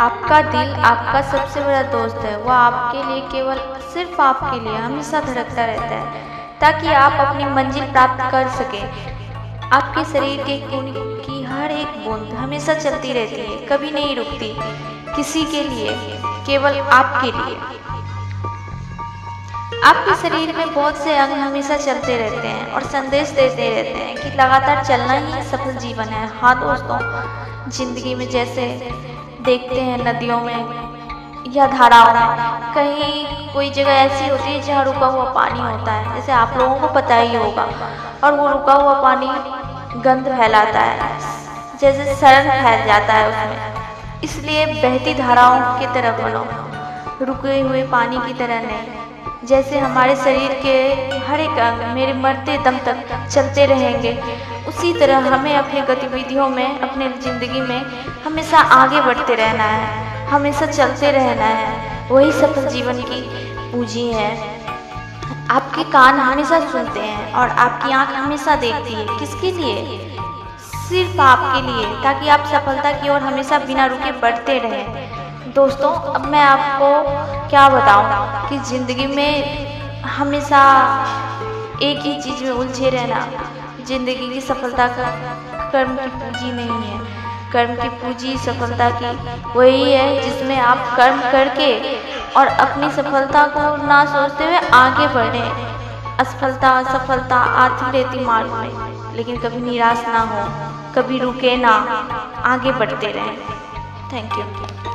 आपका दिल आपका सबसे बड़ा दोस्त है। वह आपके लिए केवल सिर्फ़ आपके लिए हमेशा धड़कता रहता है, ताकि आप अपनी मंजिल प्राप्त कर सकें। आपके शरीर के खून की हर एक बूंद हमेशा चलती रहती है, कभी नहीं रुकती किसी के लिए, केवल आपके लिए। आपके शरीर में बहुत से अंग हमेशा चलते रहते हैं और संदेश देते रहते हैं कि लगातार चलना ही सफल जीवन है। हाँ दोस्तों, ज़िंदगी में जैसे देखते हैं नदियों में या धाराओं में। कहीं कोई जगह ऐसी होती है जहाँ रुका हुआ पानी होता है। जैसे आप लोगों को पता ही होगा। और वो रुका हुआ पानी गंद फैलाता है। जैसे सड़न फैल जाता है उसमें। इसलिए बहती धाराओं की तरह बनो। रुके हुए पानी की तरह नहीं। जैसे हमारे शरीर के हर एक अंग मेरे मरते दम तक चलते रहेंगे। उसी तरह हमें अपनी गतिविधियों में, अपने ज़िंदगी में हमेशा आगे बढ़ते रहना है, हमेशा चलते रहना है। वही सफल जीवन की पूंजी है। आपके कान हमेशा सुनते हैं और आपकी आँख हमेशा देखती है। किसके लिए? सिर्फ़ आपके लिए, ताकि आप सफलता की ओर हमेशा बिना रुके बढ़ते रहें। दोस्तों, अब मैं आपको क्या बताऊँ कि ज़िंदगी में हमेशा एक ही चीज़ में उलझे रहना, ज़िंदगी की सफलता का कर्म की पूंजी नहीं है। कर्म की पूंजी, सफलता की वही है जिसमें आप कर्म करके और अपनी सफलता को ना सोचते हुए आगे बढ़ें। असफलता असफलता आती रहती मार्ग में, लेकिन कभी निराश ना हो, कभी रुके ना, आगे बढ़ते रहें। Thank you